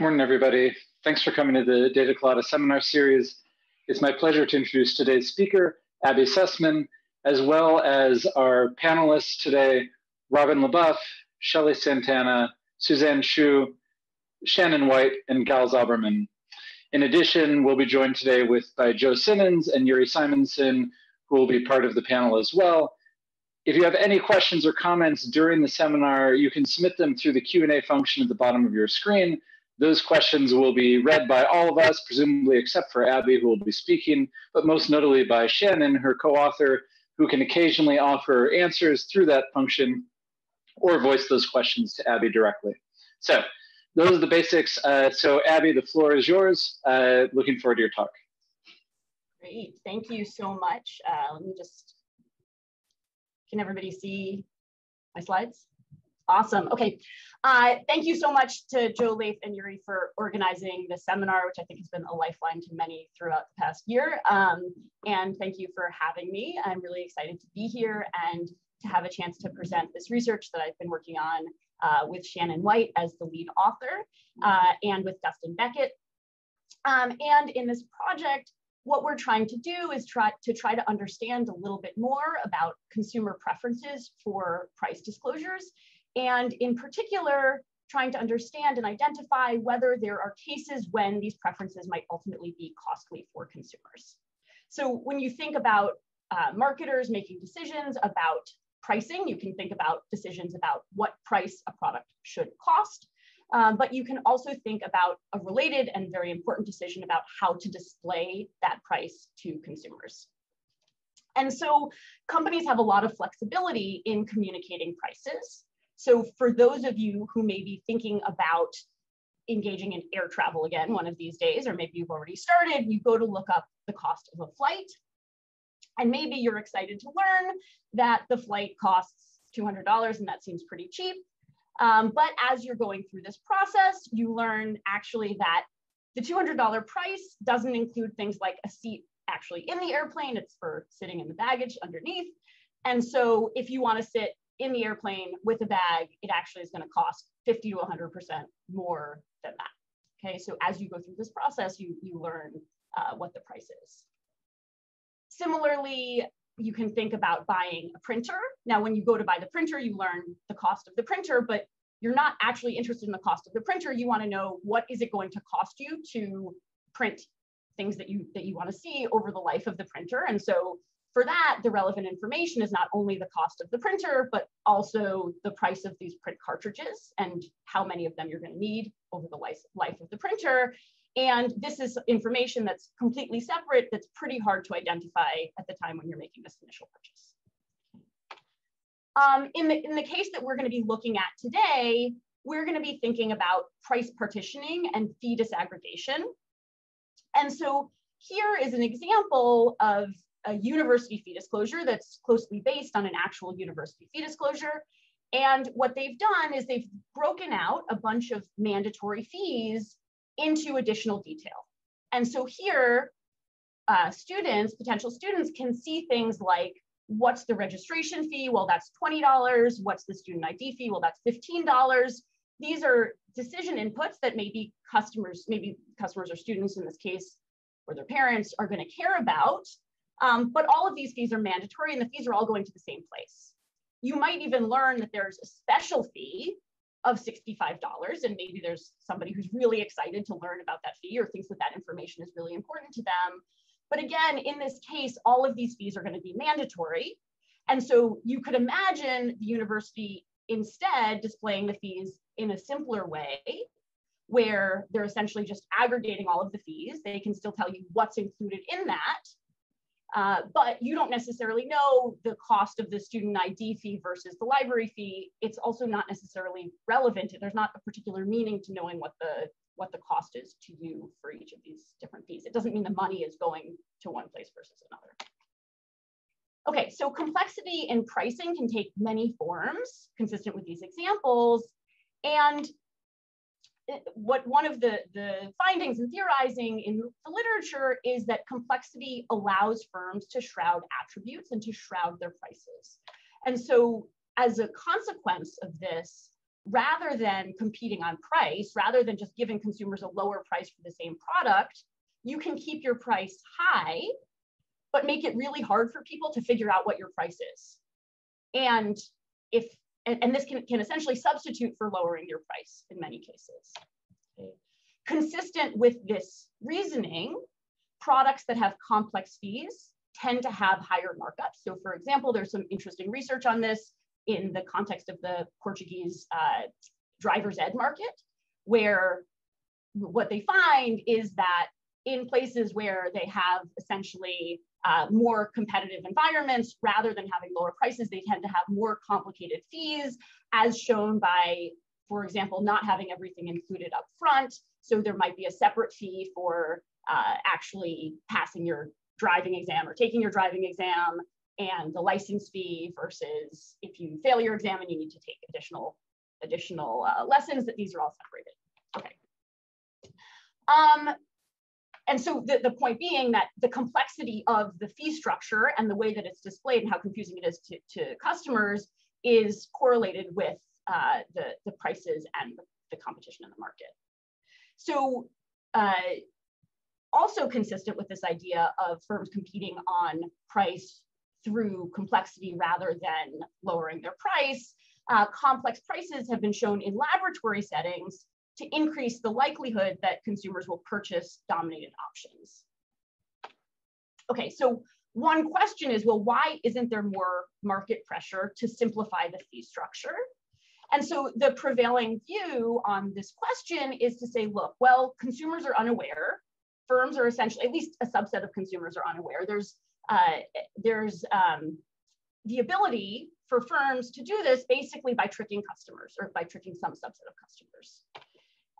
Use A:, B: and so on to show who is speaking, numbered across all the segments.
A: Good morning, everybody. Thanks for coming to the Data Colada seminar series. It's my pleasure to introduce today's speaker, Abby Sussman, as well as our panelists today, Robin LeBoeuf, Shelle Santana, Suzanne Shu, Shannon White, and Gal Zauberman. In addition, we'll be joined today with by Joe Simmons and Uri Simonsohn, who will be part of the panel as well. If you have any questions or comments during the seminar, you can submit them through the Q&A function at the bottom of your screen. Those questions will be read by all of us, presumably except for Abby, who will be speaking, but most notably by Shannon, her co-author, who can occasionally offer answers through that function or voice those questions to Abby directly. So those are the basics. Uh, so Abby, the floor is yours. Uh, looking forward to your talk.
B: Great, thank you so much. Uh, let me just, can everybody see my slides? Awesome, okay. Uh, thank you so much to Joe Leif and Uri for organizing this seminar, which I think has been a lifeline to many throughout the past year. Um, and thank you for having me. I'm really excited to be here and to have a chance to present this research that I've been working on uh, with Shannon White as the lead author uh, and with Dustin Beckett. Um, and in this project, what we're trying to do is try to try to understand a little bit more about consumer preferences for price disclosures. And in particular, trying to understand and identify whether there are cases when these preferences might ultimately be costly for consumers. So when you think about uh, marketers making decisions about pricing. You can think about decisions about what price a product should cost. Um, but you can also think about a related and very important decision about how to display that price to consumers. And so companies have a lot of flexibility in communicating prices. So for those of you who may be thinking about engaging in air travel again one of these days, or maybe you've already started, you go to look up the cost of a flight and maybe you're excited to learn that the flight costs $200 and that seems pretty cheap. Um, but as you're going through this process, you learn actually that the $200 price doesn't include things like a seat actually in the airplane, it's for sitting in the baggage underneath. And so if you wanna sit in the airplane with a bag, it actually is gonna cost 50 to 100% more than that. Okay, so as you go through this process, you, you learn uh, what the price is. Similarly, you can think about buying a printer. Now, when you go to buy the printer, you learn the cost of the printer, but you're not actually interested in the cost of the printer. You want to know what is it going to cost you to print things that you that you want to see over the life of the printer. And so for that, the relevant information is not only the cost of the printer, but also the price of these print cartridges and how many of them you're going to need over the life, life of the printer. And this is information that's completely separate, that's pretty hard to identify at the time when you're making this initial purchase. Um, in, the, in the case that we're gonna be looking at today, we're gonna be thinking about price partitioning and fee disaggregation. And so here is an example of a university fee disclosure that's closely based on an actual university fee disclosure. And what they've done is they've broken out a bunch of mandatory fees into additional detail. And so here, uh, students, potential students can see things like what's the registration fee? Well, that's $20. What's the student ID fee? Well, that's $15. These are decision inputs that maybe customers, maybe customers or students in this case, or their parents are gonna care about. Um, but all of these fees are mandatory and the fees are all going to the same place. You might even learn that there's a special fee of $65 and maybe there's somebody who's really excited to learn about that fee or thinks that that information is really important to them. But again, in this case, all of these fees are going to be mandatory. And so you could imagine the university instead displaying the fees in a simpler way where they're essentially just aggregating all of the fees. They can still tell you what's included in that, uh, but you don't necessarily know the cost of the student ID fee versus the library fee. It's also not necessarily relevant. There's not a particular meaning to knowing what the what the cost is to you for each of these different fees. It doesn't mean the money is going to one place versus another. Okay, so complexity in pricing can take many forms consistent with these examples. And what one of the, the findings and theorizing in the literature is that complexity allows firms to shroud attributes and to shroud their prices. And so as a consequence of this, rather than competing on price, rather than just giving consumers a lower price for the same product, you can keep your price high, but make it really hard for people to figure out what your price is. And if and, and this can, can essentially substitute for lowering your price in many cases. Okay. Consistent with this reasoning, products that have complex fees tend to have higher markups. So for example, there's some interesting research on this in the context of the Portuguese uh, driver's ed market, where what they find is that in places where they have essentially uh, more competitive environments rather than having lower prices, they tend to have more complicated fees, as shown by, for example, not having everything included up front. So there might be a separate fee for uh, actually passing your driving exam or taking your driving exam and the license fee versus if you fail your exam and you need to take additional additional uh, lessons that these are all separated. Okay. Um, and so the, the point being that the complexity of the fee structure and the way that it's displayed and how confusing it is to, to customers is correlated with uh, the, the prices and the, competition in the market. So uh, also consistent with this idea of firms competing on price through complexity rather than lowering their price. Uh, complex prices have been shown in laboratory settings to increase the likelihood that consumers will purchase dominated options. Okay, so one question is, well, why isn't there more market pressure to simplify the fee structure? And so the prevailing view on this question is to say, look, well, consumers are unaware. Firms are essentially, at least a subset of consumers are unaware. There's uh, there's um, the ability for firms to do this basically by tricking customers or by tricking some subset of customers.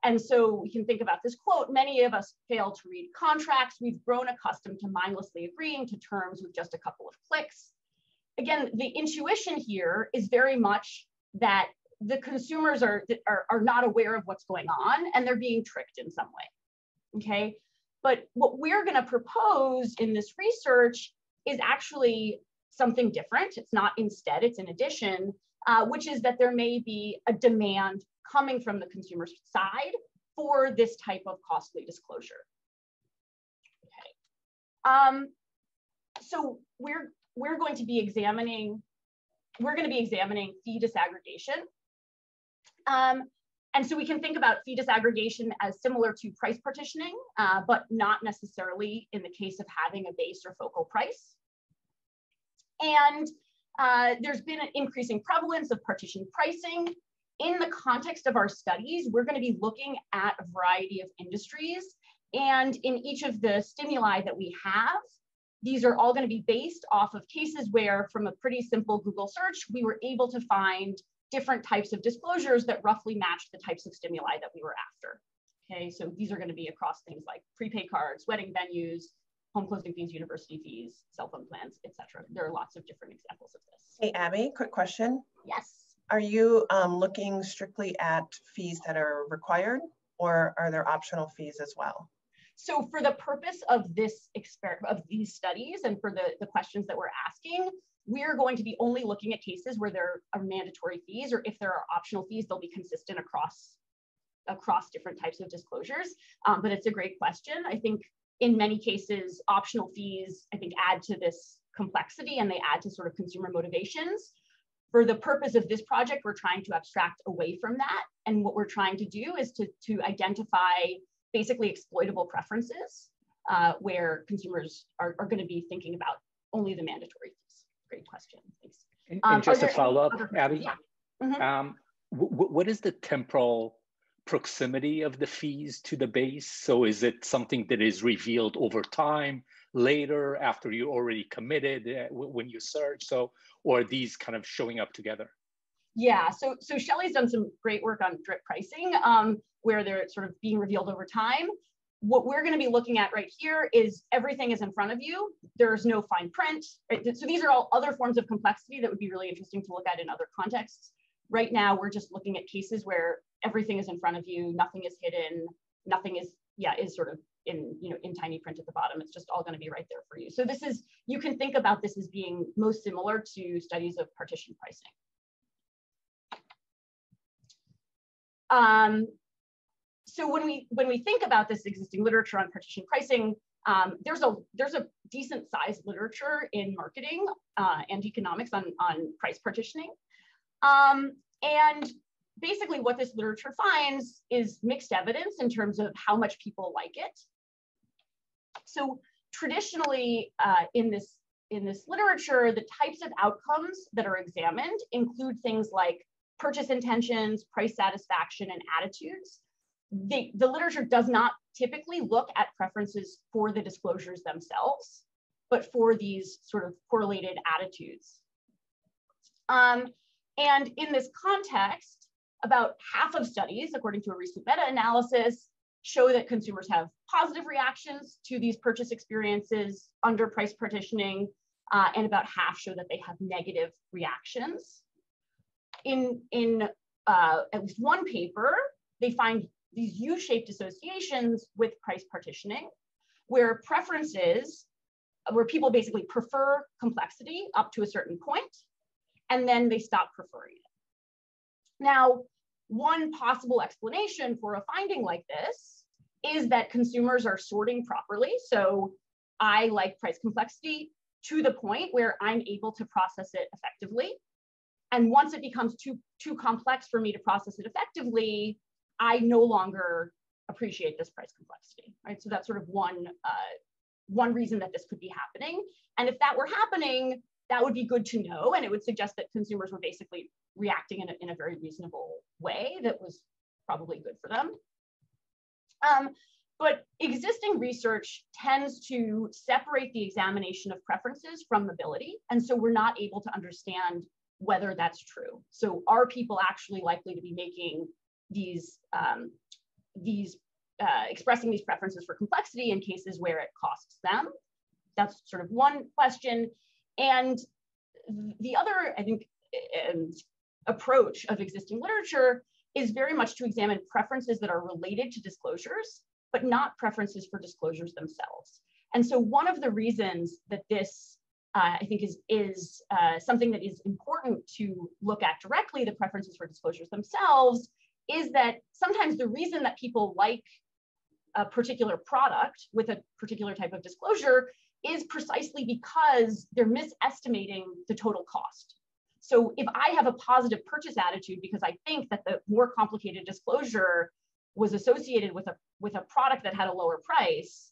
B: And so we can think about this quote, many of us fail to read contracts. We've grown accustomed to mindlessly agreeing to terms with just a couple of clicks. Again, the intuition here is very much that the consumers are, are, are not aware of what's going on and they're being tricked in some way, okay? But what we're gonna propose in this research is actually something different. It's not instead, it's in addition, uh, which is that there may be a demand coming from the consumer side for this type of costly disclosure. Okay. Um, so we're, we're going to be examining, we're going to be examining fee disaggregation. Um, and so we can think about fee disaggregation as similar to price partitioning, uh, but not necessarily in the case of having a base or focal price. And uh, there's been an increasing prevalence of partition pricing. In the context of our studies, we're going to be looking at a variety of industries. And in each of the stimuli that we have, these are all going to be based off of cases where, from a pretty simple Google search, we were able to find different types of disclosures that roughly match the types of stimuli that we were after. Okay, so these are going to be across things like prepaid cards, wedding venues, home closing fees, university fees, cell phone plans, etc. There are lots of different examples of this.
C: Hey, Abby, quick question.
B: Yes.
C: Are you um, looking strictly at fees that are required or are there optional fees as well?
B: So for the purpose of this experiment, of these studies and for the, the questions that we're asking, we're going to be only looking at cases where there are mandatory fees or if there are optional fees, they'll be consistent across across different types of disclosures. Um, but it's a great question. I think in many cases, optional fees, I think, add to this complexity and they add to sort of consumer motivations. For the purpose of this project, we're trying to abstract away from that. And what we're trying to do is to, to identify basically exploitable preferences uh, where consumers are, are going to be thinking about only the mandatory fees. Great question. Thanks.
D: And, um, and just a follow up, Abby, yeah. mm -hmm. um, what is the temporal proximity of the fees to the base? So is it something that is revealed over time, later, after you already committed uh, when you search? So, or these kind of showing up together?
B: Yeah, so so Shelle's done some great work on drip pricing, um, where they're sort of being revealed over time. What we're going to be looking at right here is everything is in front of you. There's no fine print. So these are all other forms of complexity that would be really interesting to look at in other contexts. Right now, we're just looking at cases where everything is in front of you, nothing is hidden, nothing is, yeah, is sort of in, you know, in tiny print at the bottom. It's just all going to be right there for you. So this is, you can think about this as being most similar to studies of partition pricing. Um, so when we when we think about this existing literature on partition pricing, um, there's a there's a decent sized literature in marketing uh, and economics on on price partitioning, um, and basically what this literature finds is mixed evidence in terms of how much people like it. So traditionally uh, in this in this literature, the types of outcomes that are examined include things like purchase intentions, price satisfaction, and attitudes. The, the literature does not typically look at preferences for the disclosures themselves, but for these sort of correlated attitudes. Um, and in this context, about half of studies, according to a recent meta-analysis, show that consumers have positive reactions to these purchase experiences under price partitioning, uh, and about half show that they have negative reactions. In, in uh, at least one paper, they find these U-shaped associations with price partitioning, where preferences, where people basically prefer complexity up to a certain point, and then they stop preferring it. Now, one possible explanation for a finding like this is that consumers are sorting properly. So I like price complexity to the point where I'm able to process it effectively. And once it becomes too, too complex for me to process it effectively, I no longer appreciate this price complexity, right? So that's sort of one, uh, one reason that this could be happening. And if that were happening, that would be good to know. And it would suggest that consumers were basically reacting in a, in a very reasonable way that was probably good for them. Um, but existing research tends to separate the examination of preferences from mobility. And so we're not able to understand whether that's true. So are people actually likely to be making these, um, these uh, expressing these preferences for complexity in cases where it costs them? That's sort of one question. And the other, I think, um, approach of existing literature is very much to examine preferences that are related to disclosures, but not preferences for disclosures themselves. And so one of the reasons that this uh, I think is, is uh, something that is important to look at directly, the preferences for disclosures themselves, is that sometimes the reason that people like a particular product with a particular type of disclosure is precisely because they're misestimating the total cost. So if I have a positive purchase attitude because I think that the more complicated disclosure was associated with a with a product that had a lower price,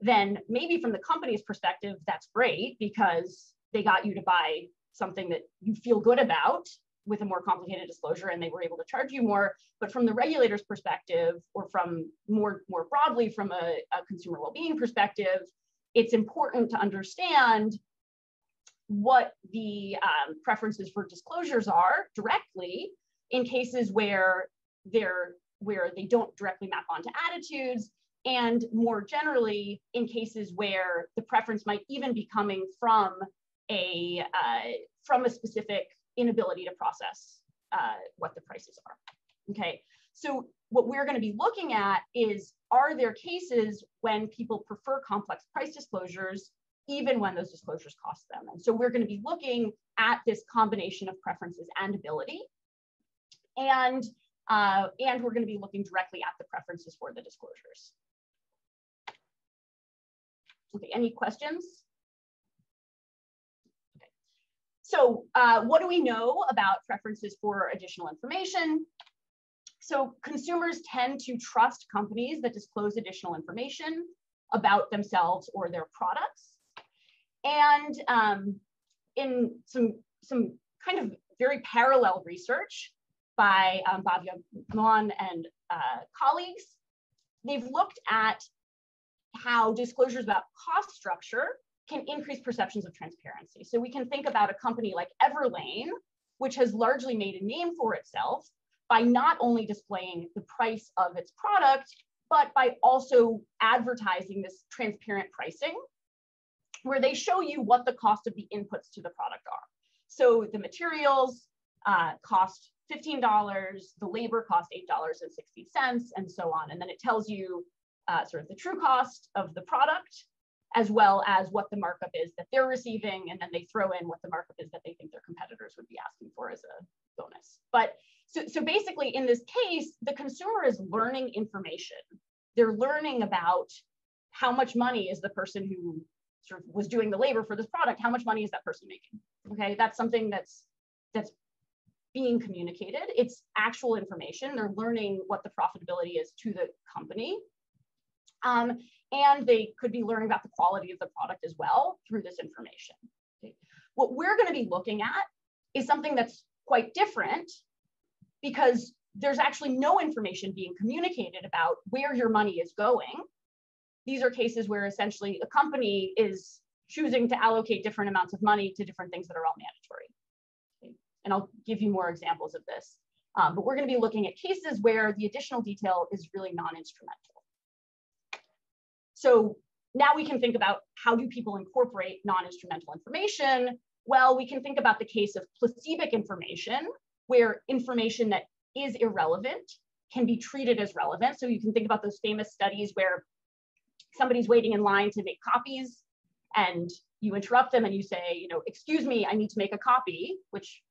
B: then maybe from the company's perspective, that's great because they got you to buy something that you feel good about with a more complicated disclosure and they were able to charge you more. But from the regulator's perspective, or from more, more broadly from a, a consumer well-being perspective, it's important to understand what the um, preferences for disclosures are directly in cases where they're where they don't directly map onto attitudes and more generally in cases where the preference might even be coming from a uh, from a specific inability to process uh, what the prices are. Okay so what we're going to be looking at is are there cases when people prefer complex price disclosures even when those disclosures cost them. And so we're going to be looking at this combination of preferences and ability. And, uh, and we're going to be looking directly at the preferences for the disclosures. Okay, any questions? Okay. So uh, what do we know about preferences for additional information? So consumers tend to trust companies that disclose additional information about themselves or their products. And um, in some, some kind of very parallel research by um, Mohan and uh, colleagues, they've looked at how disclosures about cost structure can increase perceptions of transparency. So we can think about a company like Everlane, which has largely made a name for itself by not only displaying the price of its product, but by also advertising this transparent pricing where they show you what the cost of the inputs to the product are. So the materials uh, cost $15, the labor cost $8.60, and so on. And then it tells you uh, sort of the true cost of the product, as well as what the markup is that they're receiving. And then they throw in what the markup is that they think their competitors would be asking for as a bonus. But so, so basically in this case, the consumer is learning information. They're learning about how much money is the person who sort of was doing the labor for this product, how much money is that person making? Okay, that's something that's that's being communicated. It's actual information. They're learning what the profitability is to the company. Um, and they could be learning about the quality of the product as well through this information. Okay. What we're going to be looking at is something that's quite different because there's actually no information being communicated about where your money is going. These are cases where essentially a company is choosing to allocate different amounts of money to different things that are all mandatory. Okay. And I'll give you more examples of this. Um, but we're going to be looking at cases where the additional detail is really non-instrumental. So now we can think about how do people incorporate non-instrumental information? Well, we can think about the case of placebic information, where information that is irrelevant can be treated as relevant. So you can think about those famous studies where somebody's waiting in line to make copies and you interrupt them and you say, you know, excuse me, I need to make a copy, which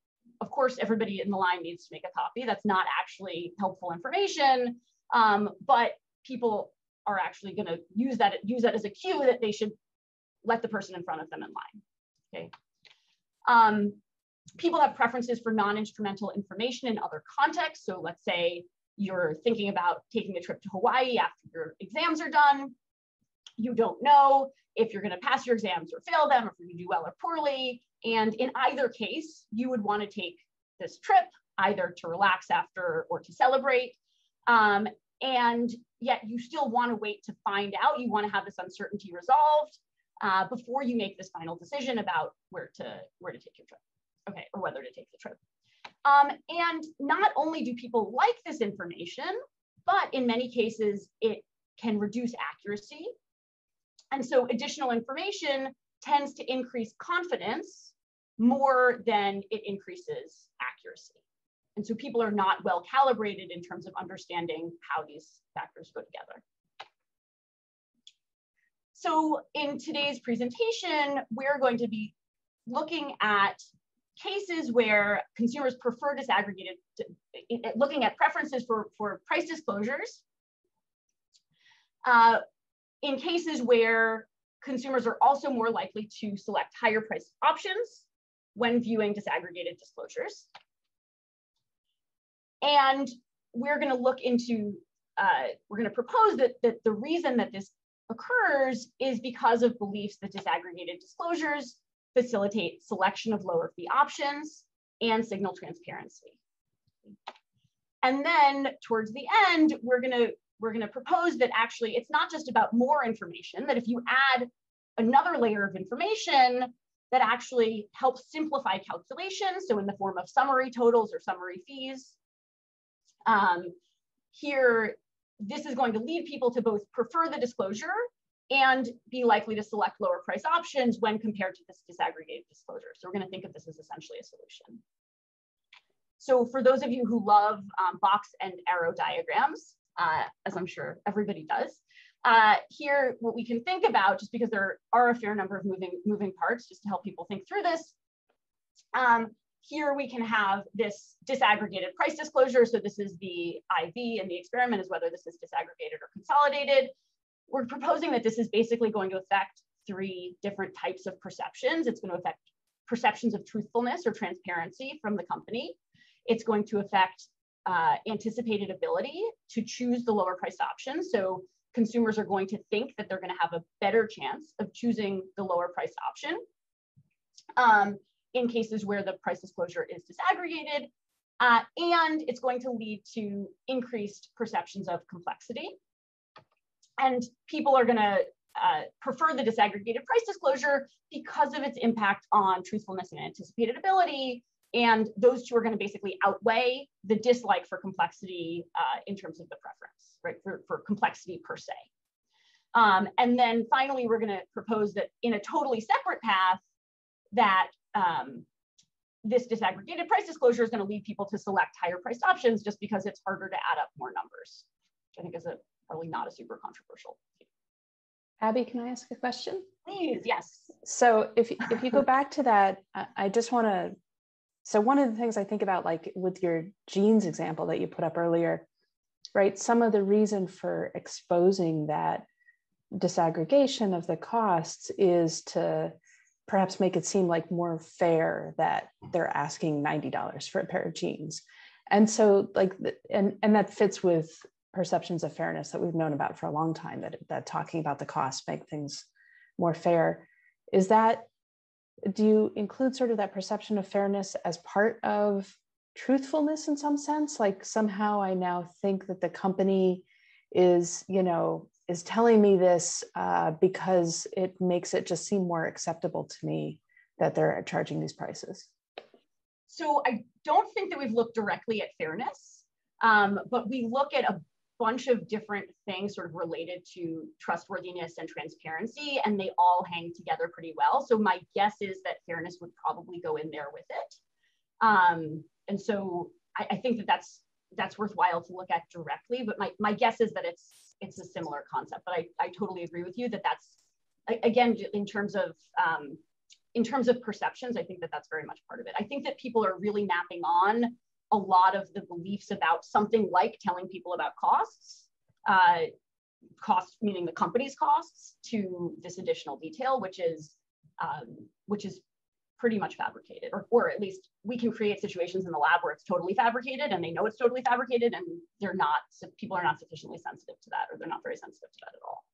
B: of course everybody in the line needs to make a copy. That's not actually helpful information, um, but people are actually going to use that use that as a cue that they should let the person in front of them in line. Okay. Um, people have preferences for non-instrumental information in other contexts. So let's say you're thinking about taking a trip to Hawaii after your exams are done. You don't know if you're going to pass your exams or fail them, if you do well or poorly. And in either case, you would want to take this trip either to relax after or to celebrate. Um, and yet you still want to wait to find out. You want to have this uncertainty resolved uh, before you make this final decision about where to where to take your trip, okay, or whether to take the trip. Um, and not only do people like this information, but in many cases it can reduce accuracy. And so additional information tends to increase confidence more than it increases accuracy. And so people are not well calibrated in terms of understanding how these factors go together. So in today's presentation, we're going to be looking at cases where consumers prefer disaggregated, looking at preferences for, for price disclosures. Uh, in cases where consumers are also more likely to select higher price options when viewing disaggregated disclosures. And we're going to look into, uh, we're going to propose that, that the reason that this occurs is because of beliefs that disaggregated disclosures facilitate selection of lower fee options and signal transparency. And then towards the end, we're going to we're going to propose that actually it's not just about more information, that if you add another layer of information that actually helps simplify calculations, so in the form of summary totals or summary fees, um, here, this is going to lead people to both prefer the disclosure and be likely to select lower price options when compared to this disaggregated disclosure. So we're going to think of this as essentially a solution. So for those of you who love um, box and arrow diagrams, uh, as I'm sure everybody does, uh, here what we can think about, just because there are a fair number of moving, moving parts, just to help people think through this, um, here we can have this disaggregated price disclosure. So this is the IV and the experiment is whether this is disaggregated or consolidated. We're proposing that this is basically going to affect three different types of perceptions. It's going to affect perceptions of truthfulness or transparency from the company. It's going to affect uh, anticipated ability to choose the lower priced option. So consumers are going to think that they're going to have a better chance of choosing the lower priced option. Um, in cases where the price disclosure is disaggregated, uh, and it's going to lead to increased perceptions of complexity. And people are going to uh, prefer the disaggregated price disclosure because of its impact on truthfulness and anticipated ability. And those two are going to basically outweigh the dislike for complexity uh, in terms of the preference, right, for, for complexity per se. Um, and then finally, we're going to propose that in a totally separate path, that um, this disaggregated price disclosure is going to lead people to select higher priced options just because it's harder to add up more numbers, which I think is a, probably not a super controversial.
E: Abby, can I ask a question?
B: Please, yes.
E: So if, if you go back to that, I just want to so one of the things I think about, like with your jeans example that you put up earlier, right? Some of the reason for exposing that disaggregation of the costs is to perhaps make it seem like more fair that they're asking $90 for a pair of jeans. And so like, and, and that fits with perceptions of fairness that we've known about for a long time, that, that talking about the cost make things more fair. Is that, do you include sort of that perception of fairness as part of truthfulness in some sense? Like somehow I now think that the company is, you know, is telling me this uh, because it makes it just seem more acceptable to me that they're charging these prices.
B: So I don't think that we've looked directly at fairness, um, but we look at a bunch of different things sort of related to trustworthiness and transparency, and they all hang together pretty well. So my guess is that fairness would probably go in there with it. Um, and so I, I think that that's that's worthwhile to look at directly, but my, my guess is that it's it's a similar concept. But I, I totally agree with you that that's again in terms of um, in terms of perceptions, I think that that's very much part of it. I think that people are really mapping on a lot of the beliefs about something like telling people about costs, uh, costs meaning the company's costs, to this additional detail, which is um, which is pretty much fabricated, or, or at least we can create situations in the lab where it's totally fabricated and they know it's totally fabricated and they're not, people are not sufficiently sensitive to that or they're not very sensitive to that at all.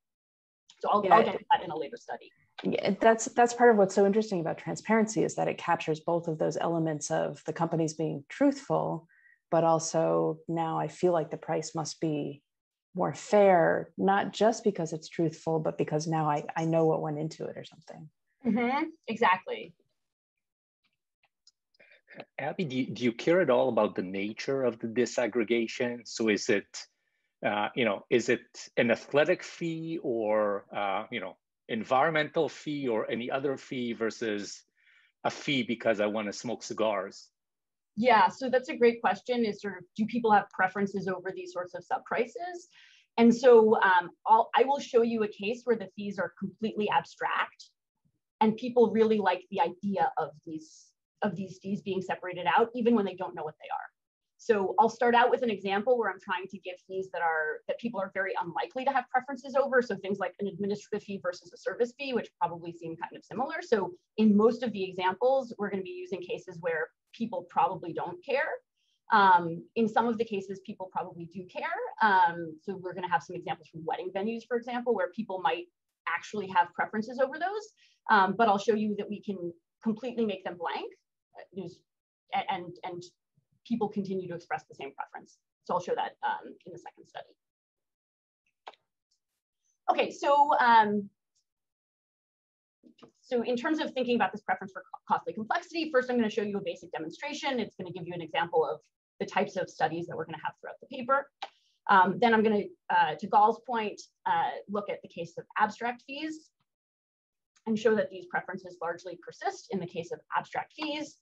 B: So I'll, yeah. I'll get that in a later study.
E: Yeah, that's that's part of what's so interesting about transparency is that it captures both of those elements of the companies being truthful, but also now I feel like the price must be more fair, not just because it's truthful, but because now I, I know what went into it or something.
B: Mm-hmm. Exactly.
D: Abby, do you, do you care at all about the nature of the disaggregation? So is it, uh, you know, is it an athletic fee or, uh, you know, environmental fee or any other fee versus a fee because I want to smoke cigars?
B: Yeah, so that's a great question is sort of, do people have preferences over these sorts of sub prices? And so um, I'll, I will show you a case where the fees are completely abstract and people really like the idea of these of these fees being separated out, even when they don't know what they are. So I'll start out with an example where I'm trying to give fees that are that people are very unlikely to have preferences over. So things like an administrative fee versus a service fee, which probably seem kind of similar. So in most of the examples, we're going to be using cases where people probably don't care. Um, in some of the cases, people probably do care. Um, so we're going to have some examples from wedding venues, for example, where people might actually have preferences over those. Um, but I'll show you that we can completely make them blank news and, and people continue to express the same preference. So I'll show that um, in the second study. Okay, so um, so in terms of thinking about this preference for costly complexity, first I'm going to show you a basic demonstration. It's going to give you an example of the types of studies that we're going to have throughout the paper. Um, then I'm going to, uh, to Gal's point, uh, look at the case of abstract fees and show that these preferences largely persist in the case of abstract fees.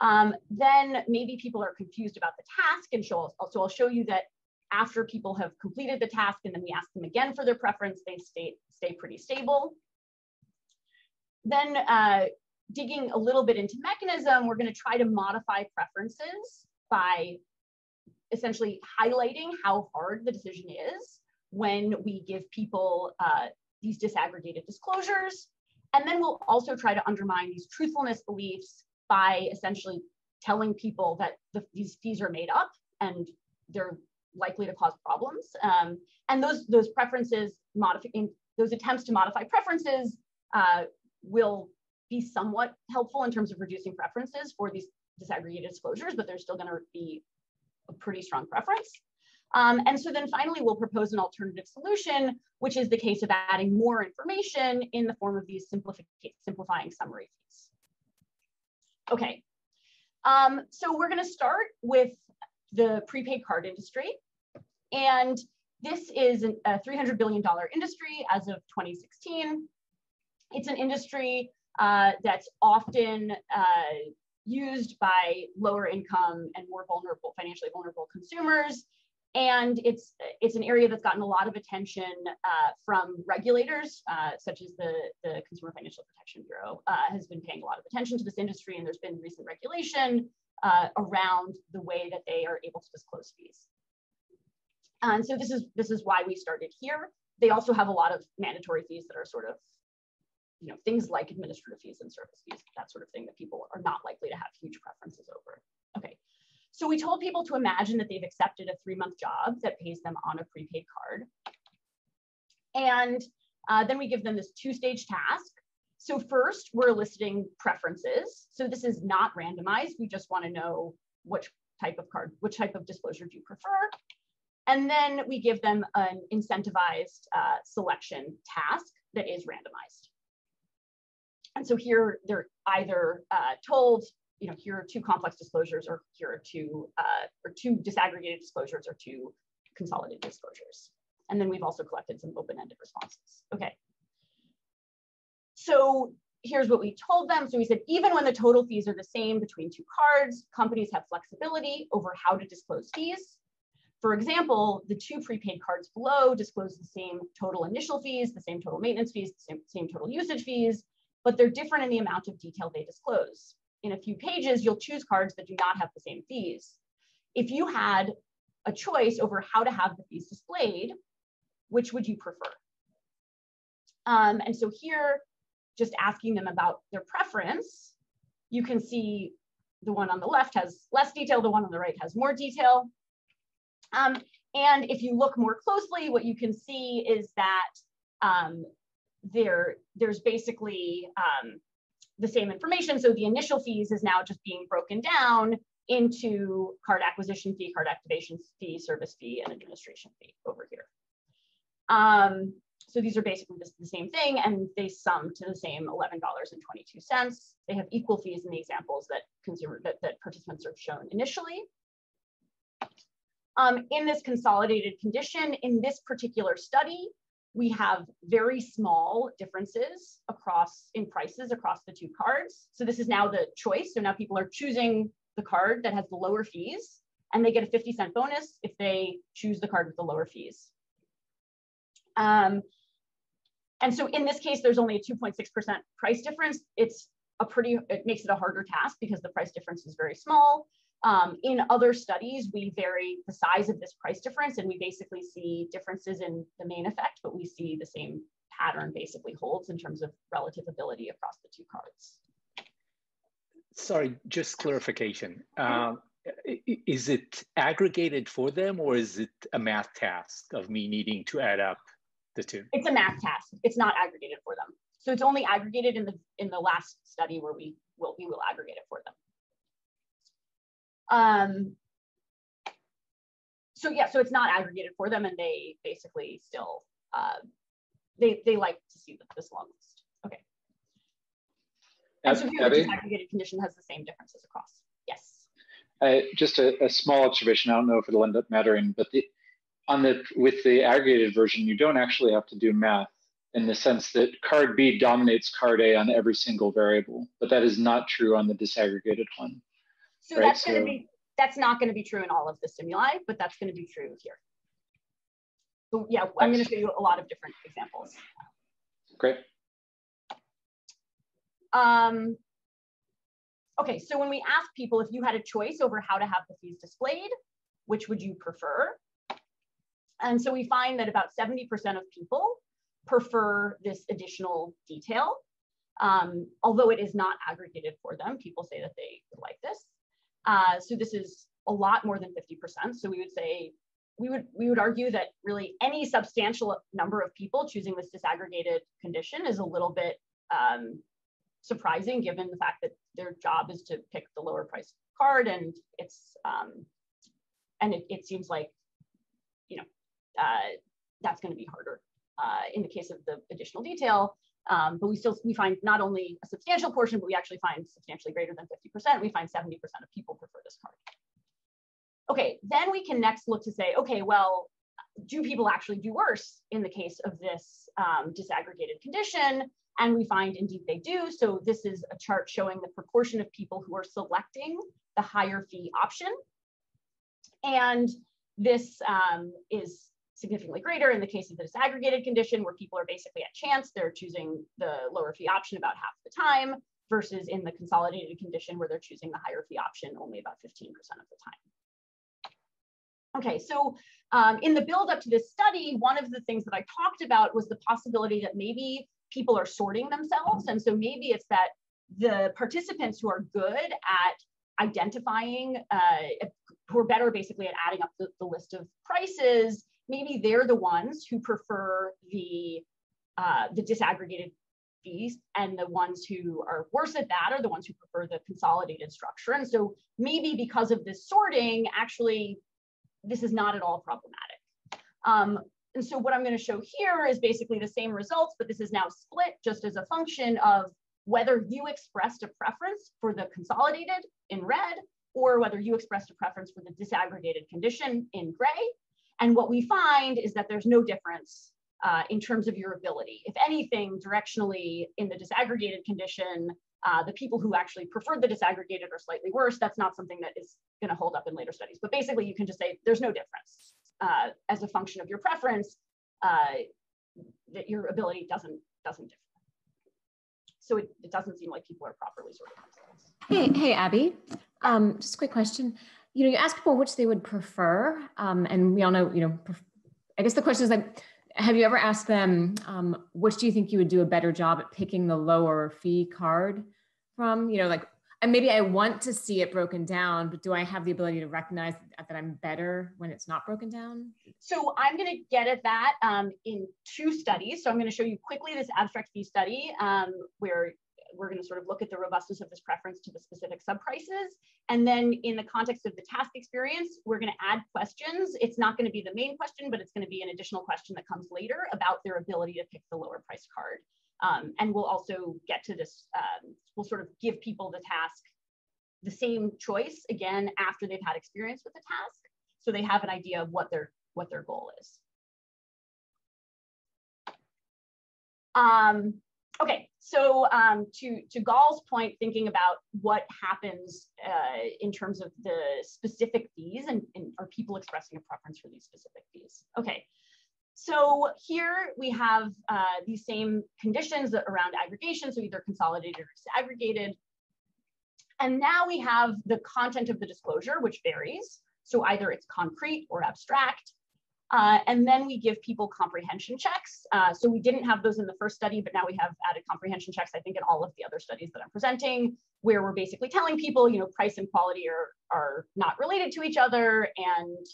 B: Um, then maybe people are confused about the task. And so I'll, so I'll show you that after people have completed the task and then we ask them again for their preference, they stay, stay pretty stable. Then uh, digging a little bit into mechanism, we're gonna try to modify preferences by essentially highlighting how hard the decision is when we give people uh, these disaggregated disclosures. And then we'll also try to undermine these truthfulness beliefs by essentially telling people that the, these fees are made up and they're likely to cause problems. Um, and those those preferences modifying those attempts to modify preferences uh, will be somewhat helpful in terms of reducing preferences for these disaggregated disclosures, but there's still going to be a pretty strong preference. Um, and so then finally, we'll propose an alternative solution, which is the case of adding more information in the form of these simplifying summary. Okay, um, so we're gonna start with the prepaid card industry. And this is a $300 billion industry as of 2016. It's an industry uh, that's often uh, used by lower income and more vulnerable, financially vulnerable consumers and it's it's an area that's gotten a lot of attention uh, from regulators, uh, such as the, the Consumer Financial Protection Bureau uh, has been paying a lot of attention to this industry, and there's been recent regulation uh, around the way that they are able to disclose fees. And so this is, this is why we started here. They also have a lot of mandatory fees that are sort of, you know, things like administrative fees and service fees, that sort of thing that people are not likely to have huge preferences over. Okay, so we told people to imagine that they've accepted a three month job that pays them on a prepaid card. And uh, then we give them this two stage task. So first we're eliciting preferences. So this is not randomized. We just wanna know which type of card, which type of disclosure do you prefer? And then we give them an incentivized uh, selection task that is randomized. And so here they're either uh, told, you know, here are two complex disclosures or here are two, uh, or two disaggregated disclosures or two consolidated disclosures. And then we've also collected some open-ended responses. Okay. So here's what we told them. So we said, even when the total fees are the same between two cards, companies have flexibility over how to disclose fees. For example, the two prepaid cards below disclose the same total initial fees, the same total maintenance fees, the same, same total usage fees, but they're different in the amount of detail they disclose. In a few pages, you'll choose cards that do not have the same fees. If you had a choice over how to have the fees displayed, which would you prefer? Um, and so here, just asking them about their preference, you can see the one on the left has less detail, the one on the right has more detail. Um, and if you look more closely, what you can see is that um, there, there's basically um, the same information. So the initial fees is now just being broken down into card acquisition fee, card activation fee, service fee, and administration fee over here. Um, so these are basically the, the, same thing and they sum to the same $11.22. They have equal fees in the examples that consumer that, that participants are shown initially. Um, in this consolidated condition, in this particular study, we have very small differences across in prices across the two cards. So this is now the choice. So now people are choosing the card that has the lower fees and they get a 50 cent bonus if they choose the card with the lower fees. Um, and so in this case, there's only a 2.6% price difference. It's a pretty, it makes it a harder task because the price difference is very small. Um, in other studies, we vary the size of this price difference and we basically see differences in the main effect, but we see the same pattern basically holds in terms of relative ability across the two cards.
D: Sorry, just clarification. Um, is it aggregated for them or is it a math task of me needing to add up the two?
B: It's a math task. It's not aggregated for them. So it's only aggregated in the in the last study where we will we will aggregate it for them. Um, so yeah, so it's not aggregated for them, and they basically still uh, they they like to see this long list. Okay. And so here, the disaggregated condition has the same differences across. Yes.
A: Uh, just a, a, small observation. I don't know if it'll end up mattering, but the, on the with the aggregated version, you don't actually have to do math in the sense that card B dominates card A on every single variable, but that is not true on the disaggregated one.
B: So right? that's going to be that's not going to be true in all of the stimuli, but that's going to be true here. So yeah, I'm going to show you a lot of different examples.
A: Great.
B: Um, okay, so when we ask people if you had a choice over how to have the fees displayed, which would you prefer? And so we find that about 70% of people prefer this additional detail. Um, although it is not aggregated for them, people say that they like this. Uh, so this is a lot more than 50%. So we would say, we would, we would argue that really any substantial number of people choosing this disaggregated condition is a little bit um, surprising given the fact that their job is to pick the lower price card and it's, um, and it, it seems like, you know, uh, that's gonna be harder uh, in the case of the additional detail. Um, but we still we find not only a substantial portion, but we actually find substantially greater than 50%. We find 70% of people prefer this card. Okay, then we can next look to say, okay, well, do people actually do worse in the case of this um, disaggregated condition? And we find indeed they do. So this is a chart showing the proportion of people who are selecting the higher fee option. And this um, is significantly greater in the case of the disaggregated condition where people are basically at chance, they're choosing the lower fee option about half the time. versus in the consolidated condition where they're choosing the higher fee option only about 15% of the time. Okay, so um, in the build up to this study, one of the things that I talked about was the possibility that maybe people are sorting themselves. And so maybe it's that the participants who are good at identifying, uh, who are better basically at adding up the, the, list of prices, maybe they're the ones who prefer the, uh, the disaggregated fees and the ones who are worse at that are the ones who prefer the consolidated structure. And so maybe because of this sorting, actually, this is not at all problematic. Um, and so what I'm going to show here is basically the same results, but this is now split just as a function of whether you expressed a preference for the consolidated in red or whether you expressed a preference for the disaggregated condition in gray. And what we find is that there's no difference uh, in terms of your ability. If anything, directionally in the disaggregated condition, uh, the people who actually preferred the disaggregated are slightly worse. That's not something that is going to hold up in later studies. But basically, you can just say there's no difference uh, as a function of your preference, uh, that your ability doesn't doesn't differ. So it, it doesn't seem like people are properly sorting
F: themselves. Hey, hey, Abby. Um, just a quick question. You know, you ask people which they would prefer, um, and we all know, you know, I guess the question is like, have you ever asked them um, which do you think you would do a better job at picking the lower fee card from? You know, like and maybe I want to see it broken down, but do I have the ability to recognize that I'm better when it's not broken down?
B: So I'm going to get at that um, in two studies. So I'm going to show you quickly this abstract fee study um, where we're going to sort of look at the robustness of this preference to the specific subprices. And then in the context of the task experience, we're going to add questions. It's not going to be the main question, but it's going to be an additional question that comes later about their ability to pick the lower price card. Um, and we'll also get to this, um, we'll sort of give people the task, the same choice again after they've had experience with the task. So they have an idea of what their, what their goal is. Um, okay, so um, to, to Gal's point, thinking about what happens uh, in terms of the specific fees and, and are people expressing a preference for these specific fees? Okay, so here we have uh, these same conditions around aggregation, so either consolidated or disaggregated. And now we have the content of the disclosure, which varies. So either it's concrete or abstract. Uh, and then we give people comprehension checks. Uh, so we didn't have those in the first study, but now we have added comprehension checks, I think, in all of the other studies that I'm presenting, where we're basically telling people, you know, price and quality are, are not related to each other and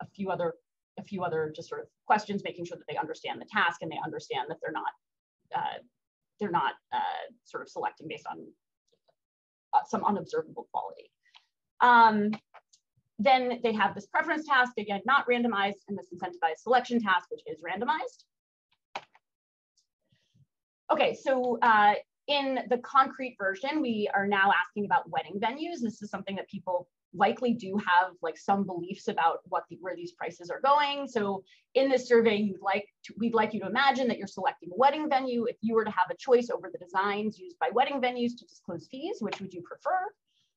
B: a few other a few other just sort of questions, making sure that they understand the task and they understand that they're not uh, they're not uh, sort of selecting based on uh, some unobservable quality. Um, then they have this preference task, again, not randomized, and this incentivized selection task, which is randomized. Okay, so uh, in the concrete version, we are now asking about wedding venues. This is something that people likely do have like some beliefs about what the, where these prices are going. So in this survey, you'd like to, we'd like you to imagine that you're selecting a wedding venue. If you were to have a choice over the designs used by wedding venues to disclose fees, which would you prefer?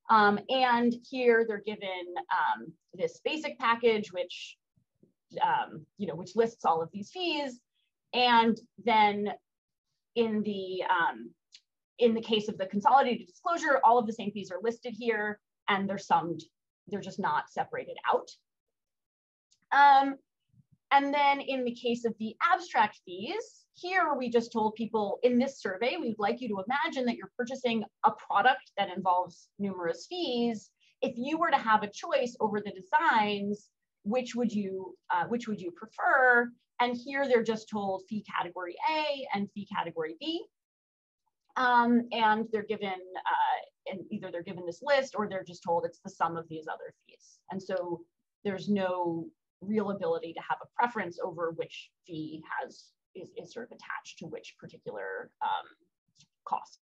B: Um, and here they're given um, this basic package, which um, you know, which lists all of these fees. And then in the um, in the case of the consolidated disclosure, all of the same fees are listed here and they're summed, they're just not separated out. Um, and then in the case of the abstract fees, here we just told people in this survey, we'd like you to imagine that you're purchasing a product that involves numerous fees. If you were to have a choice over the designs, which would you uh, which would you prefer? And here they're just told fee category A and fee category B. Um, and they're given uh, and either they're given this list or they're just told it's the sum of these other fees. And so there's no real ability to have a preference over which fee has is, is sort of attached to which particular um, cost.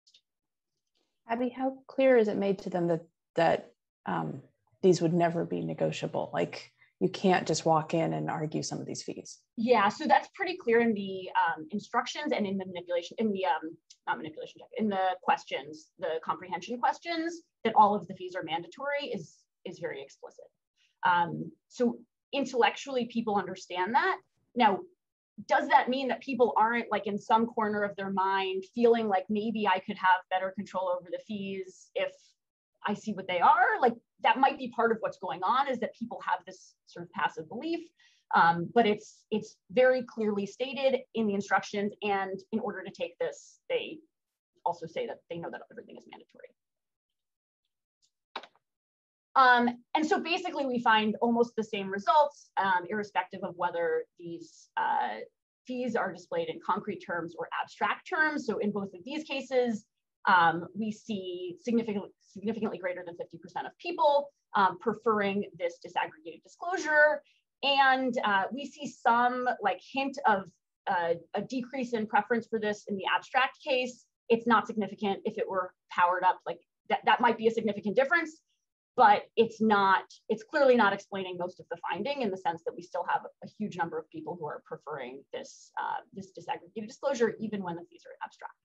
E: Abby, how clear is it made to them that that um, these would never be negotiable? Like you can't just walk in and argue some of these fees.
B: Yeah, so that's pretty clear in the um, instructions and in the manipulation, in the um, not manipulation check, in the questions, the comprehension questions, that all of the fees are mandatory is is very explicit. Um, so intellectually, people understand that. Now, does that mean that people aren't like in some corner of their mind feeling like maybe I could have better control over the fees if I see what they are? Like that might be part of what's going on is that people have this sort of passive belief. Um, but it's it's very clearly stated in the instructions and in order to take this they also say that they know that everything is mandatory um, and so basically we find almost the same results, um, irrespective of whether these uh, fees are displayed in concrete terms or abstract terms. So in both of these cases, um, we see significantly, significantly greater than 50% of people um, preferring this disaggregated disclosure. And uh, we see some like hint of uh, a decrease in preference for this in the abstract case. It's not significant if it were powered up, like that, that might be a significant difference but it's not, it's clearly not explaining most of the finding in the sense that we still have a huge number of people who are preferring this, uh, this disaggregated disclosure, even when the fees are abstract.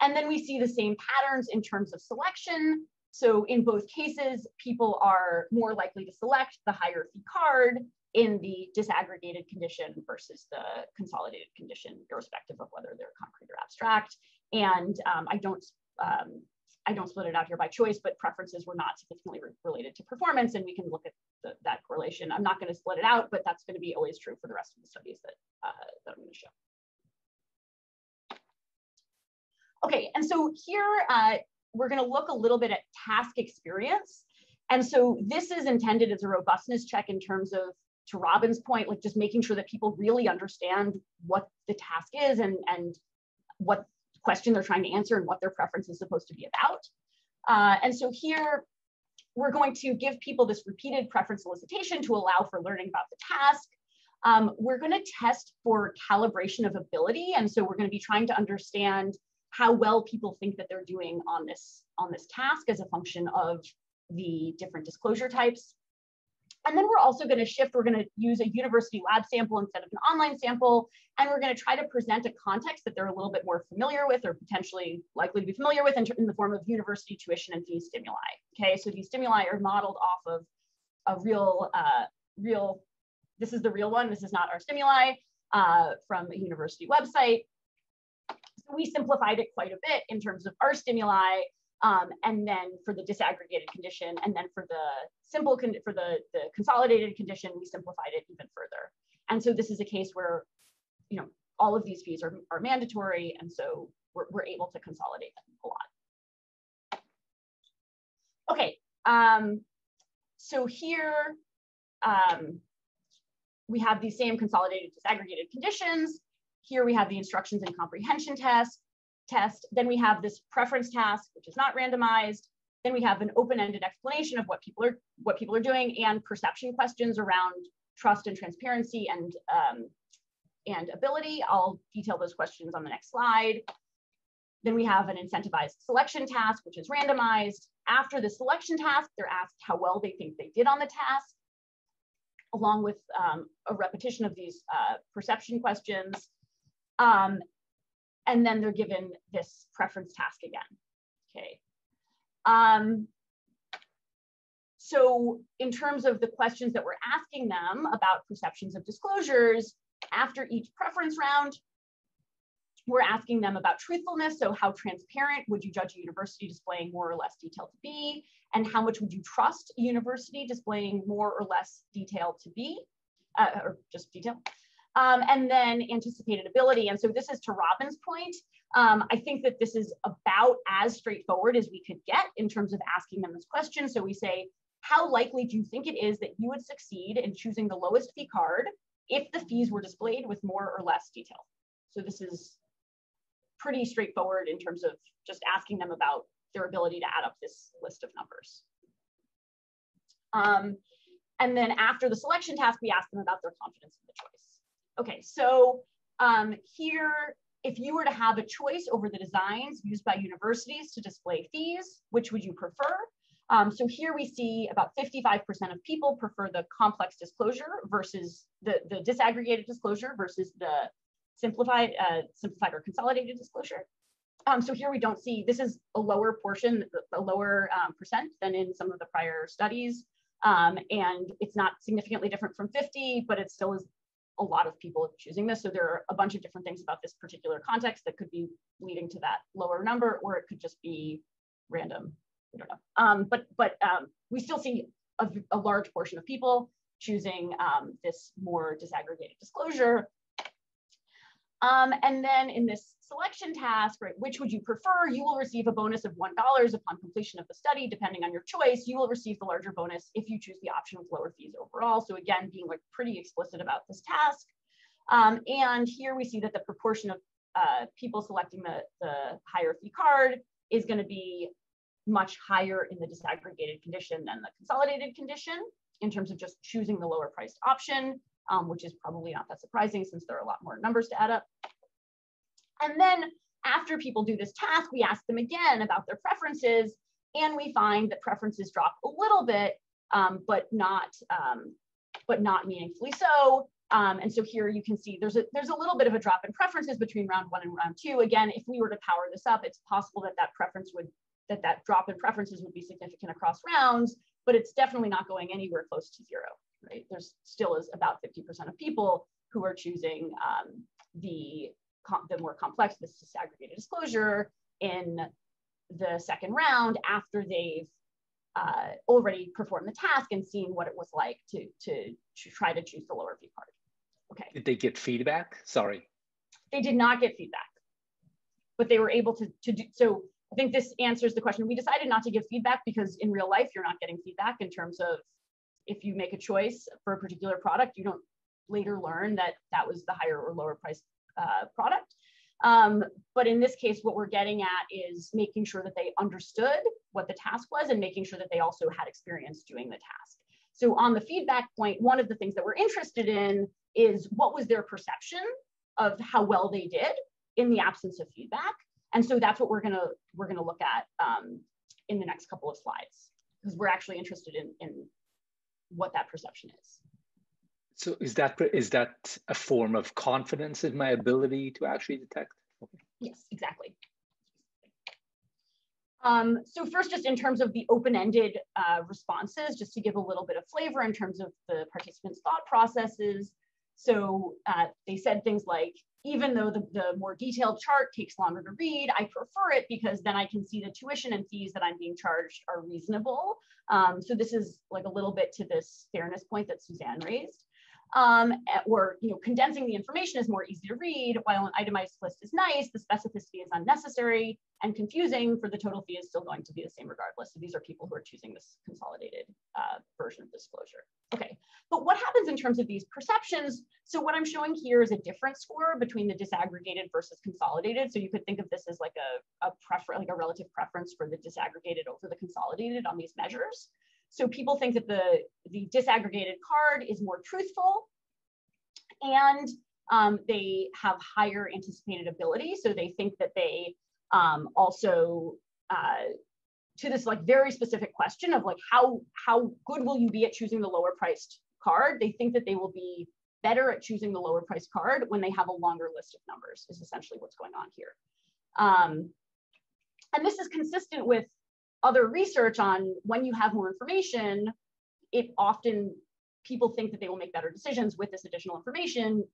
B: And then we see the same patterns in terms of selection. So in both cases, people are more likely to select the higher fee card in the disaggregated condition versus the consolidated condition, irrespective of whether they're concrete or abstract. And um, I don't um, I don't split it out here by choice, but preferences were not significantly re related to performance, and we can look at the, that correlation. I'm not going to split it out, but that's going to be always true for the rest of the studies that, uh, that I'm going to show. Okay, and so here uh, we're going to look a little bit at task experience. And so this is intended as a robustness check in terms of, to Robin's point, like just making sure that people really understand what the task is and, and what question they're trying to answer and what their preference is supposed to be about. Uh, and so here, we're going to give people this repeated preference solicitation to allow for learning about the task. Um, we're going to test for calibration of ability. And so we're going to be trying to understand how well people think that they're doing on this, on this task as a function of the different disclosure types. And then we're also going to shift, we're going to use a university lab sample instead of an online sample. And we're going to try to present a context that they're a little bit more familiar with or potentially likely to be familiar with in, in the form of university tuition and fee stimuli. Okay, so these stimuli are modeled off of a real, uh, real, this is the real one. This is not our stimuli uh, from a university website. So we simplified it quite a bit in terms of our stimuli um, and then for the disaggregated condition, and then for the simple, for the, the consolidated condition, we simplified it even further. And so this is a case where, you know, all of these fees are, are mandatory, and so we're, we're able to consolidate them a lot. Okay, um, so here um, we have these same consolidated disaggregated conditions. Here we have the instructions and comprehension test test. Then we have this preference task, which is not randomized. Then we have an open-ended explanation of what people are what people are doing and perception questions around trust and transparency and um, and ability. I'll detail those questions on the next slide. Then we have an incentivized selection task, which is randomized. After the selection task, they're asked how well they think they did on the task, along with um, a repetition of these uh, perception questions. Um, and then they're given this preference task again, okay? Um, so in terms of the questions that we're asking them about perceptions of disclosures, after each preference round, we're asking them about truthfulness. So how transparent would you judge a university displaying more or less detail to be? And how much would you trust a university displaying more or less detail to be, uh, or just detail? Um, and then anticipated ability. And so this is to Robin's point. Um, I think that this is about as straightforward as we could get in terms of asking them this question. So we say, how likely do you think it is that you would succeed in choosing the lowest fee card if the fees were displayed with more or less detail? So this is pretty straightforward in terms of just asking them about their ability to add up this list of numbers. Um, and then after the selection task, we ask them about their confidence in the choice. Okay, so um, here, if you were to have a choice over the designs used by universities to display fees, which would you prefer? Um, so here we see about 55% of people prefer the complex disclosure versus the, the disaggregated disclosure versus the simplified, uh, simplified or consolidated disclosure. Um, so here we don't see, this is a lower portion, a lower um, percent than in some of the prior studies. Um, and it's not significantly different from 50, but it still is a lot of people choosing this. So there are a bunch of different things about this particular context that could be leading to that lower number, or it could just be random. We don't know. Um, but but um, we still see a, a, large portion of people choosing um, this more disaggregated disclosure. Um, and then in this selection task, right, which would you prefer? You will receive a bonus of $1 upon completion of the study, depending on your choice. You will receive the larger bonus if you choose the option with lower fees overall. So again, being like pretty explicit about this task. Um, and here we see that the proportion of uh, people selecting the, the higher fee card is gonna be much higher in the disaggregated condition than the consolidated condition in terms of just choosing the lower priced option, um, which is probably not that surprising since there are a lot more numbers to add up. And then after people do this task, we ask them again about their preferences, and we find that preferences drop a little bit, um, but not um, but not meaningfully so. Um, and so here you can see there's a there's a little bit of a drop in preferences between round one and round two. Again, if we were to power this up, it's possible that that preference would that that drop in preferences would be significant across rounds, but it's definitely not going anywhere close to zero. Right? There's still is about 50% of people who are choosing um, the the more complex, this disaggregated disclosure in the second round after they've uh, already performed the task and seen what it was like to, to, to try to choose the lower fee card. Okay.
D: Did they get feedback? Sorry.
B: They did not get feedback, but they were able to, to do, so I think this answers the question. We decided not to give feedback because in real life, you're not getting feedback in terms of if you make a choice for a particular product, you don't later learn that that was the higher or lower price uh, product. Um, but in this case, what we're getting at is making sure that they understood what the task was and making sure that they also had experience doing the task. So on the feedback point, one of the things that we're interested in is what was their perception of how well they did in the absence of feedback. And so that's what we're gonna we're gonna look at um, in the next couple of slides because we're actually interested in, in what that perception is.
D: So is that is that a form of confidence in my ability to actually detect?
B: Okay. Yes, exactly. Um, so first, just in terms of the open-ended uh, responses, just to give a little bit of flavor in terms of the participants' thought processes. So uh, they said things like, even though the, the more detailed chart takes longer to read, I prefer it because then I can see the tuition and fees that I'm being charged are reasonable. Um, so this is like a little bit to this fairness point that Suzanne raised um, or you know, condensing the information is more easy to read, while an itemized list is nice, the specificity is unnecessary and confusing for the total fee is still going to be the same regardless. So these are people who are choosing this consolidated uh, version of disclosure. Okay, but what happens in terms of these perceptions? So what I'm showing here is a different score between the disaggregated versus consolidated. So you could think of this as like a, a preference, like a relative preference for the disaggregated over the consolidated on these measures. So people think that the, the disaggregated card is more truthful and um, they have higher anticipated ability. So they think that they um, also, uh, to this like very specific question of like how, how good will you be at choosing the lower priced card? They think that they will be better at choosing the lower priced card when they have a longer list of numbers is essentially what's going on here. Um, and this is consistent with other research on when you have more information, it often people think that they will make better decisions with this additional information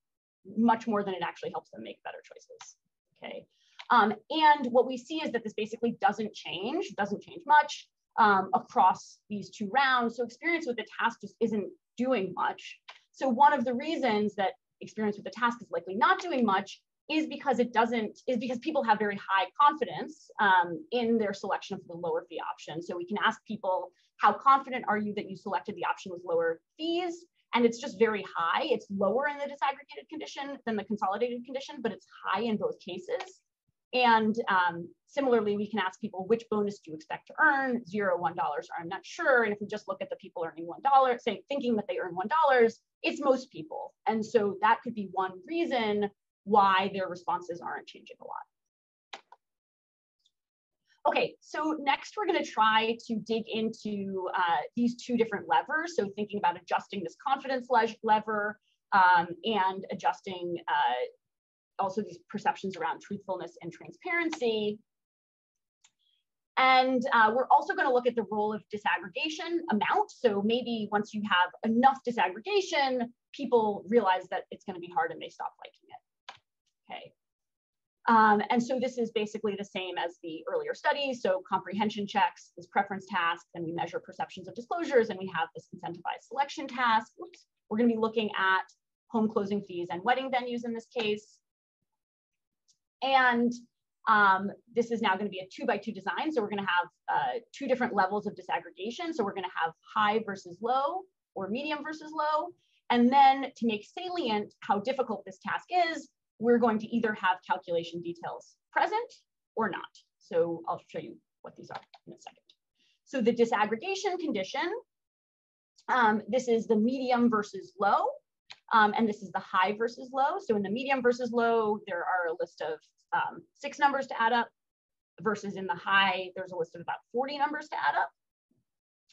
B: much more than it actually helps them make better choices. Okay. Um, and what we see is that this basically doesn't change, doesn't change much um, across these two rounds. So experience with the task just isn't doing much. So one of the reasons that experience with the task is likely not doing much is because it doesn't is because people have very high confidence um, in their selection of the lower fee option. So we can ask people how confident are you that you selected the option with lower fees? And it's just very high. It's lower in the disaggregated condition than the consolidated condition but it's high in both cases. And um, similarly we can ask people which bonus do you expect to earn? Zero one dollars i'm not sure. And if we just look at the people earning one dollar say thinking that they earn one dollars it's most people. And so that could be one reason why their responses aren't changing a lot. Okay, so next we're going to try to dig into uh, these two different levers. So thinking about adjusting this confidence le lever um, and adjusting uh, also these perceptions around truthfulness and transparency. And uh, we're also going to look at the role of disaggregation amount. So maybe once you have enough disaggregation, people realize that it's going to be hard and they stop liking it. Okay. Um, and so this is basically the same as the earlier study. So comprehension checks, this preference task, and we measure perceptions of disclosures, and we have this incentivized selection task. Oops. We're going to be looking at home closing fees and wedding venues in this case. And um, this is now going to be a two by two design. So we're going to have uh, two different levels of disaggregation. So we're going to have high versus low or medium versus low. And then to make salient how difficult this task is, we're going to either have calculation details present or not. So I'll show you what these are in a second. So the disaggregation condition, um, this is the medium versus low, um, and this is the high versus low. So in the medium versus low, there are a list of um, six numbers to add up, versus in the high, there's a list of about 40 numbers to add up.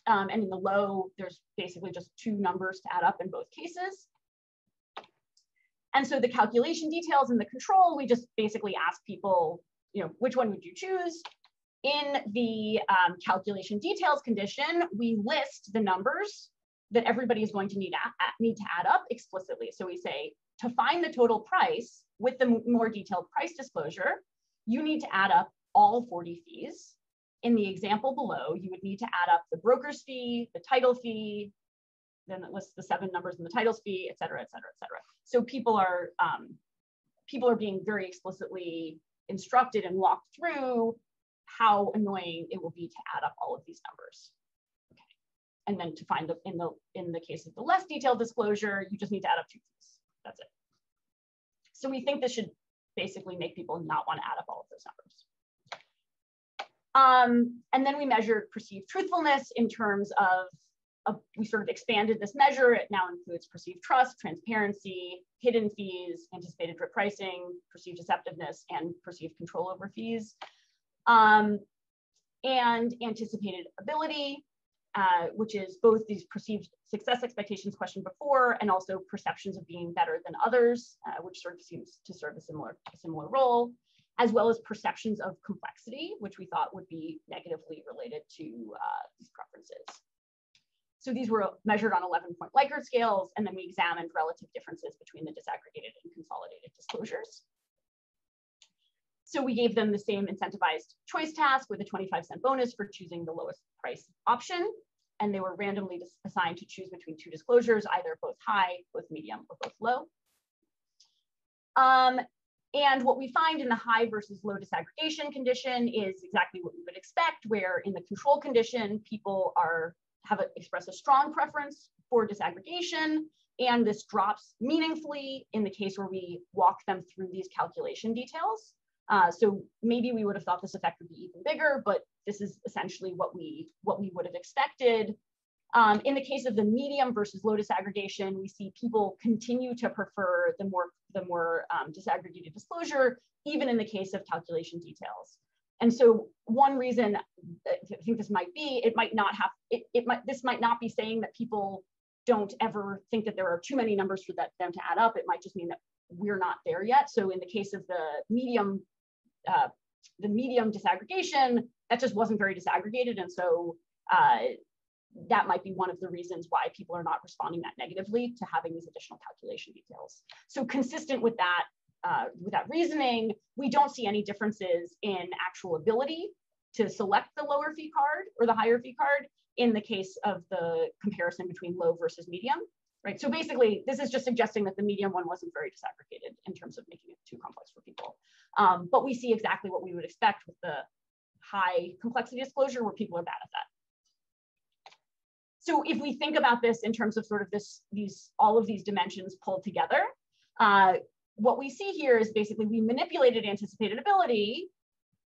B: Um, and in the low, there's basically just two numbers to add up in both cases. And so the calculation details and the control, we just basically ask people, you know, which one would you choose? In the um, calculation details condition, we list the numbers that everybody is going to need, need to add up explicitly. So we say, to find the total price with the more detailed price disclosure, you need to add up all 40 fees. In the example below, you would need to add up the broker's fee, the title fee, then it lists the seven numbers in the titles fee, et cetera, et cetera, et cetera. So people are um, people are being very explicitly instructed and walked through how annoying it will be to add up all of these numbers. Okay. And then to find the in the in the case of the less detailed disclosure, you just need to add up two fees. That's it. So we think this should basically make people not want to add up all of those numbers. Um, and then we measured perceived truthfulness in terms of uh, we sort of expanded this measure. It now includes perceived trust, transparency, hidden fees, anticipated drip pricing, perceived deceptiveness, and perceived control over fees. Um, and anticipated ability, uh, which is both these perceived success expectations questioned before and also perceptions of being better than others, uh, which sort of seems to serve a similar, a similar role, as well as perceptions of complexity, which we thought would be negatively related to uh, these preferences. So these were measured on 11 point Likert scales, and then we examined relative differences between the disaggregated and consolidated disclosures. So we gave them the same incentivized choice task with a 25 cent bonus for choosing the lowest price option. And they were randomly assigned to choose between two disclosures, either both high, both medium, or both low. Um, and what we find in the high versus low disaggregation condition is exactly what we would expect, where in the control condition, people are have a, expressed a strong preference for disaggregation, and this drops meaningfully in the case where we walk them through these calculation details. Uh, so maybe we would have thought this effect would be even bigger, but this is essentially what we what we would have expected. Um, in the case of the medium versus low disaggregation, we see people continue to prefer the more the more um, disaggregated disclosure, even in the case of calculation details. And so one reason I think this might be, it might not have, it, it might, this might not be saying that people don't ever think that there are too many numbers for that, them to add up. It might just mean that we're not there yet. So in the case of the medium, uh, the medium disaggregation, that just wasn't very disaggregated. And so uh, that might be one of the reasons why people are not responding that negatively to having these additional calculation details. So consistent with that, uh, with that reasoning, we don't see any differences in actual ability to select the lower fee card or the higher fee card in the case of the comparison between low versus medium, right? So basically, this is just suggesting that the medium one wasn't very disaggregated in terms of making it too complex for people. Um, but we see exactly what we would expect with the high complexity disclosure where people are bad at that. So if we think about this in terms of sort of this, these, all of these dimensions pulled together, uh, what we see here is basically we manipulated anticipated ability.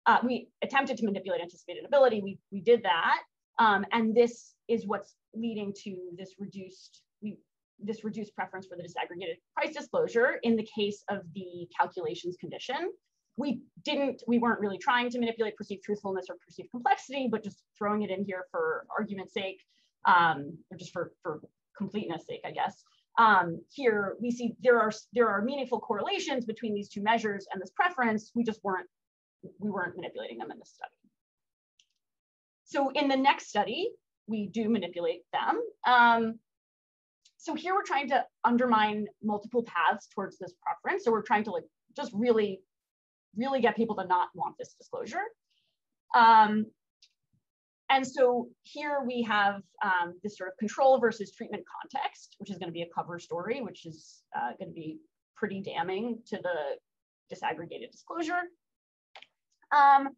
B: Uh, we attempted to manipulate anticipated ability. We, we did that. Um, and this is what's leading to this reduced, we, this reduced preference for the disaggregated price disclosure in the case of the calculations condition. We didn't, we weren't really trying to manipulate perceived truthfulness or perceived complexity, but just throwing it in here for argument's sake, um, or just for, for completeness sake, I guess um, here we see there are there are meaningful correlations between these two measures and this preference. We just weren't we weren't manipulating them in this study. So in the next study, we do manipulate them. Um, so here we're trying to undermine multiple paths towards this preference. So we're trying to like just really, really get people to not want this disclosure. Um, and so here we have um, this sort of control versus treatment context, which is going to be a cover story, which is uh, going to be pretty damning to the disaggregated disclosure. Um,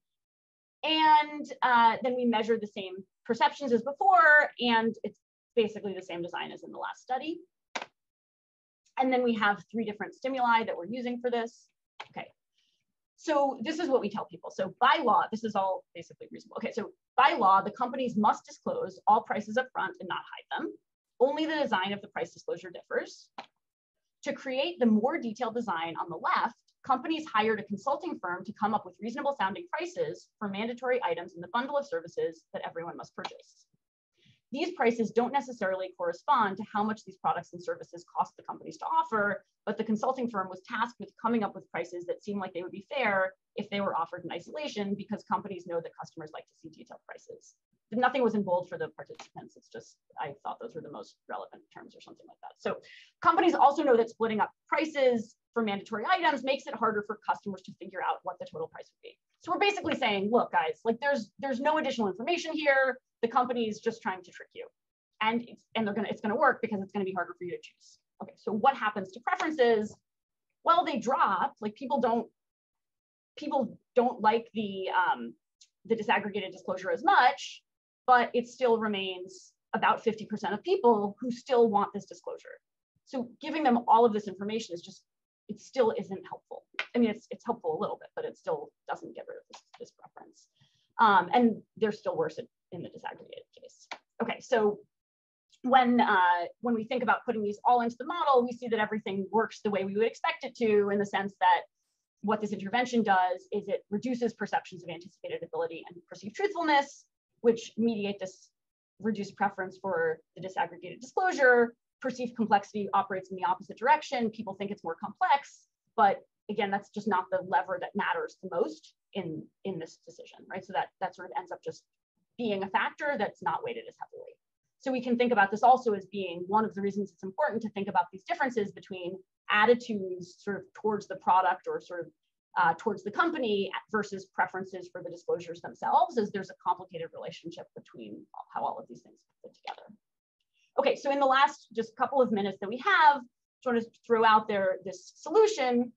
B: and uh, then we measure the same perceptions as before, and it's basically the same design as in the last study. And then we have three different stimuli that we're using for this. So this is what we tell people. So by law, this is all basically reasonable. Okay, so by law, the companies must disclose all prices up front and not hide them. Only the design of the price disclosure differs. To create the more detailed design on the left, companies hired a consulting firm to come up with reasonable sounding prices for mandatory items in the bundle of services that everyone must purchase. These prices don't necessarily correspond to how much these products and services cost the companies to offer, but the consulting firm was tasked with coming up with prices that seemed like they would be fair if they were offered in isolation because companies know that customers like to see detailed prices. Nothing was in bold for the participants. It's just, I thought those were the most relevant terms or something like that. So companies also know that splitting up prices for mandatory items makes it harder for customers to figure out what the total price would be. So we're basically saying, look, guys, like there's there's no additional information here. The company is just trying to trick you, and and they're gonna it's gonna work because it's gonna be harder for you to choose. Okay, so what happens to preferences? Well, they drop. Like people don't people don't like the um, the disaggregated disclosure as much, but it still remains about 50% of people who still want this disclosure. So giving them all of this information is just it still isn't helpful. I mean, it's, it's helpful a little bit, but it still doesn't get rid of this, this preference. Um, and they're still worse in, in the disaggregated case. Okay, so when, uh, when we think about putting these all into the model, we see that everything works the way we would expect it to in the sense that what this intervention does is it reduces perceptions of anticipated ability and perceived truthfulness, which mediate this reduced preference for the disaggregated disclosure, perceived complexity operates in the opposite direction. People think it's more complex, but again, that's just not the lever that matters the most in, in this decision, right? So that, that sort of ends up just being a factor that's not weighted as heavily. So we can think about this also as being one of the reasons it's important to think about these differences between attitudes sort of towards the product or sort of uh, towards the company versus preferences for the disclosures themselves, as there's a complicated relationship between how all of these things fit together. Okay, so in the last just couple of minutes that we have, sort of throw out there this solution,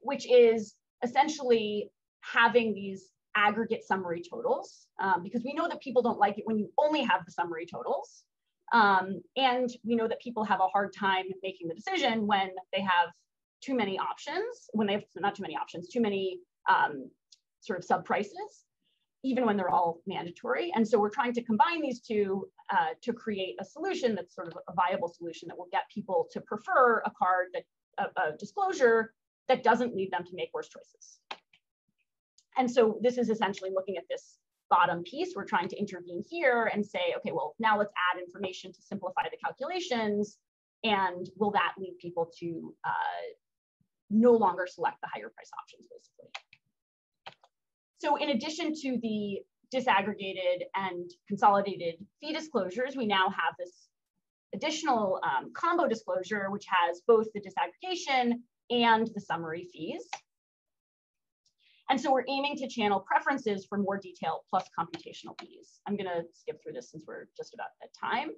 B: which is essentially having these aggregate summary totals, um, because we know that people don't like it when you only have the summary totals. Um, and we know that people have a hard time making the decision when they have too many options, when they have not too many options, too many um, sort of sub prices even when they're all mandatory. And so we're trying to combine these two uh, to create a solution that's sort of a viable solution that will get people to prefer a card that a, a disclosure that doesn't lead them to make worse choices. And so this is essentially looking at this bottom piece. We're trying to intervene here and say, okay, well, now let's add information to simplify the calculations. And will that lead people to uh, no longer select the higher price options, basically? So in addition to the disaggregated and consolidated fee disclosures, we now have this additional um, combo disclosure, which has both the disaggregation and the summary fees. And so we're aiming to channel preferences for more detail plus computational fees. I'm gonna skip through this since we're just about at time.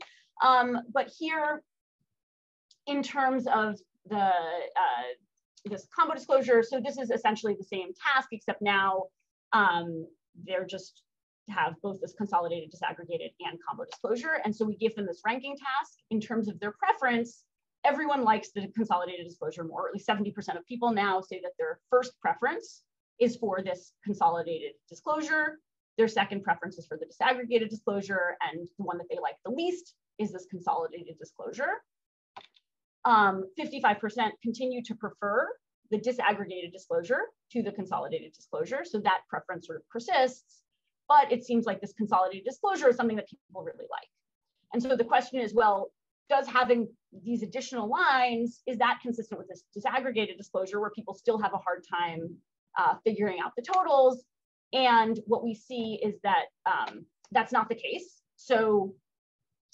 B: Um, but here, in terms of the uh, this combo disclosure, so this is essentially the same task, except now um, they're just have both this consolidated, disaggregated, and combo disclosure. And so we give them this ranking task in terms of their preference. Everyone likes the consolidated disclosure more, or at least 70% of people now say that their first preference is for this consolidated disclosure. Their second preference is for the disaggregated disclosure, and the one that they like the least is this consolidated disclosure. 55% um, continue to prefer the disaggregated disclosure to the consolidated disclosure. So that preference sort of persists, but it seems like this consolidated disclosure is something that people really like. And so the question is, well, does having these additional lines, is that consistent with this disaggregated disclosure where people still have a hard time uh, figuring out the totals? And what we see is that um, that's not the case. So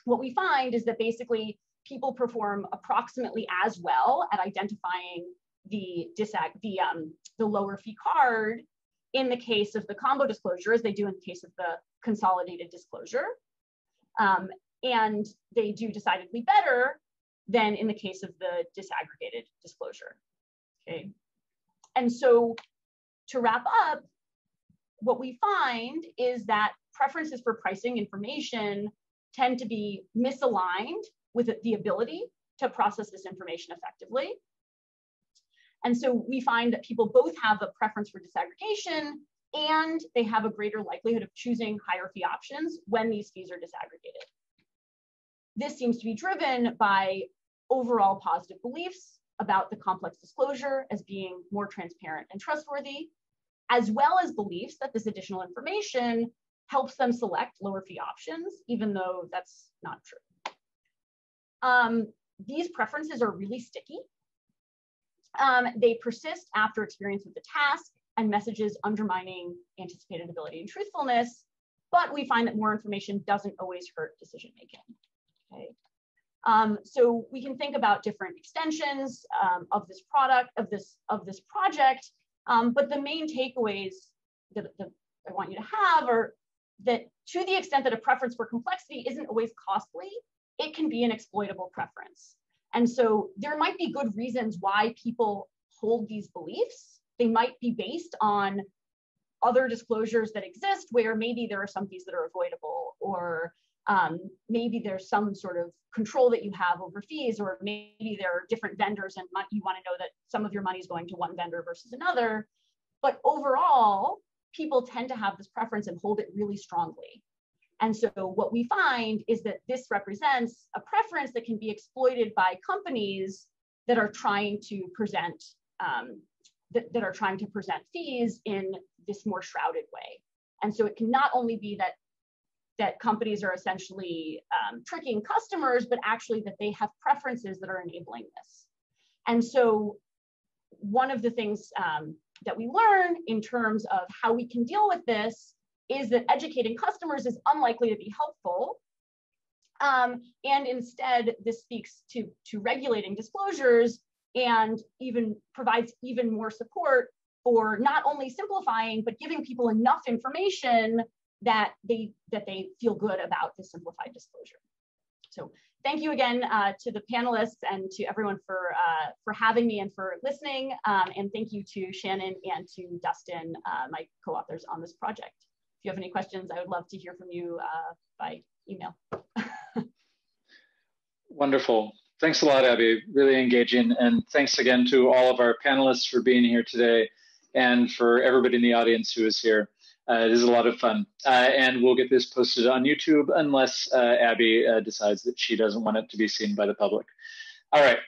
B: what we find is that basically people perform approximately as well at identifying the disag the um, the lower fee card in the case of the combo disclosure as they do in the case of the consolidated disclosure. Um, and they do decidedly better than in the case of the disaggregated disclosure. Okay. And so to wrap up, what we find is that preferences for pricing information tend to be misaligned with the ability to process this information effectively. And so we find that people both have a preference for disaggregation and they have a greater likelihood of choosing higher fee options when these fees are disaggregated. This seems to be driven by overall positive beliefs about the complex disclosure as being more transparent and trustworthy, as well as beliefs that this additional information helps them select lower fee options, even though that's not true. Um, these preferences are really sticky um, they persist after experience with the task and messages undermining anticipated ability and truthfulness, but we find that more information doesn't always hurt decision making. Okay. Um, so we can think about different extensions um, of this product, of this, of this project, um, but the main takeaways that, that I want you to have are that to the extent that a preference for complexity isn't always costly, it can be an exploitable preference. And so there might be good reasons why people hold these beliefs. They might be based on other disclosures that exist where maybe there are some fees that are avoidable or um, maybe there's some sort of control that you have over fees or maybe there are different vendors and you want to know that some of your money is going to one vendor versus another but overall people tend to have this preference and hold it really strongly and so what we find is that this represents a preference that can be exploited by companies that are trying to present um, that, that are trying to present fees in this more shrouded way. And so it can not only be that that companies are essentially um, tricking customers, but actually that they have preferences that are enabling this. And so one of the things um, that we learn in terms of how we can deal with this is that educating customers is unlikely to be helpful. Um, and instead, this speaks to, to regulating disclosures and even provides even more support for not only simplifying, but giving people enough information that they, that they feel good about the simplified disclosure. So thank you again uh, to the panelists and to everyone for, uh, for having me and for listening. Um, and thank you to Shannon and to Dustin, uh, my co-authors on this project If you have any questions, I would love to hear from you uh, by email.
A: Wonderful. Thanks a lot, Abby. Really engaging. And thanks again to all of our panelists for being here today and for everybody in the audience who is here. Uh, it is a lot of fun. Uh, and we'll get this posted on YouTube unless uh, Abby uh, decides that she doesn't want it to be seen by the public. All right.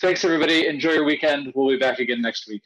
A: Thanks, everybody. Enjoy your weekend. We'll be back again next week.